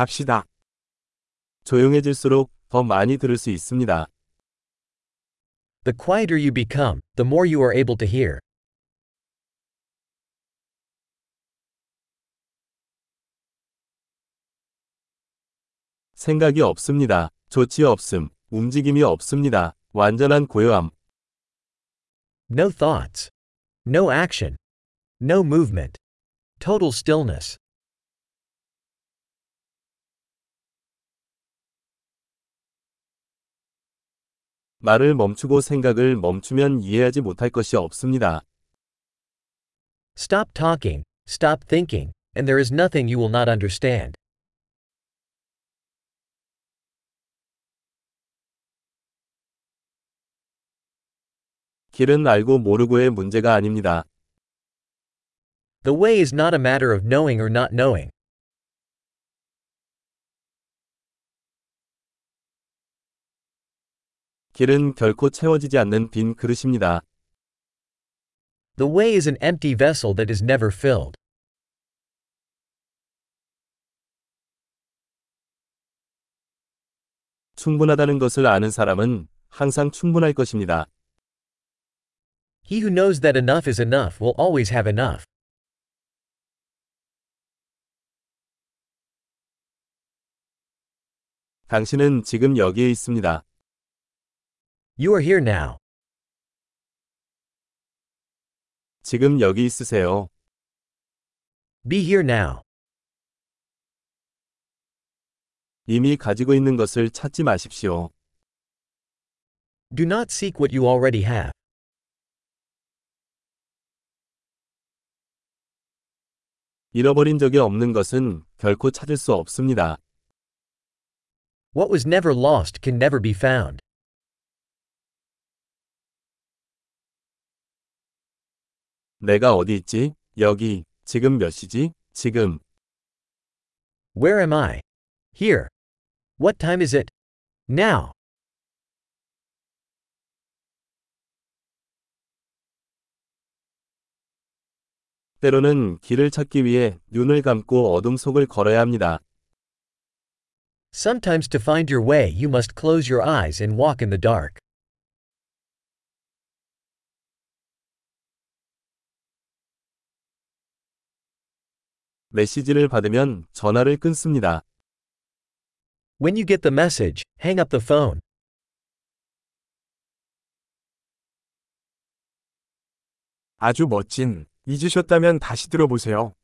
갑시다. 조용해질수록 더 많이 들을 수 있습니다. The quieter you become, the more you are able to hear. 생각이 없습니다. 조치 없음, 움직임이 없습니다. 완전한 고요함. No thoughts. No action. No movement. Total stillness. 말을 멈추고 생각을 멈추면 이해하지 못할 것이 없습니다. Stop talking, stop thinking, and there is nothing you will not understand. 길은 알고 모르고의 문제가 아닙니다. The way is not a matter of knowing or not knowing. 길은 결코 채워지지 않는 빈 그릇입니다. The way is an empty vessel that is never filled. 충분하다는 것을 아는 사람은 항상 충분할 것입니다. He who knows that enough is enough will always have enough. 당신은 지금 여기에 있습니다. You are here now. 지금 여기 있으세요. Be here now. 이미 가지고 있는 것을 찾지 마십시오. Do not seek what you already have. 잃어버린 적이 없는 것은 결코 찾을 수 없습니다. What was never lost can never be found. 내가 어디 있지? 여기. 지금 몇 시지? 지금. Where am I? Here. What time is it? Now. 때로는 길을 찾기 위해 눈을 감고 어둠 속을 걸어야 합니다. Sometimes to find your way you must close your eyes and walk in the dark. 메시지를 받으면 전화를 끊습니다. When you get the message, hang up the phone. 아주 멋진. 잊으셨다면 다시 들어보세요.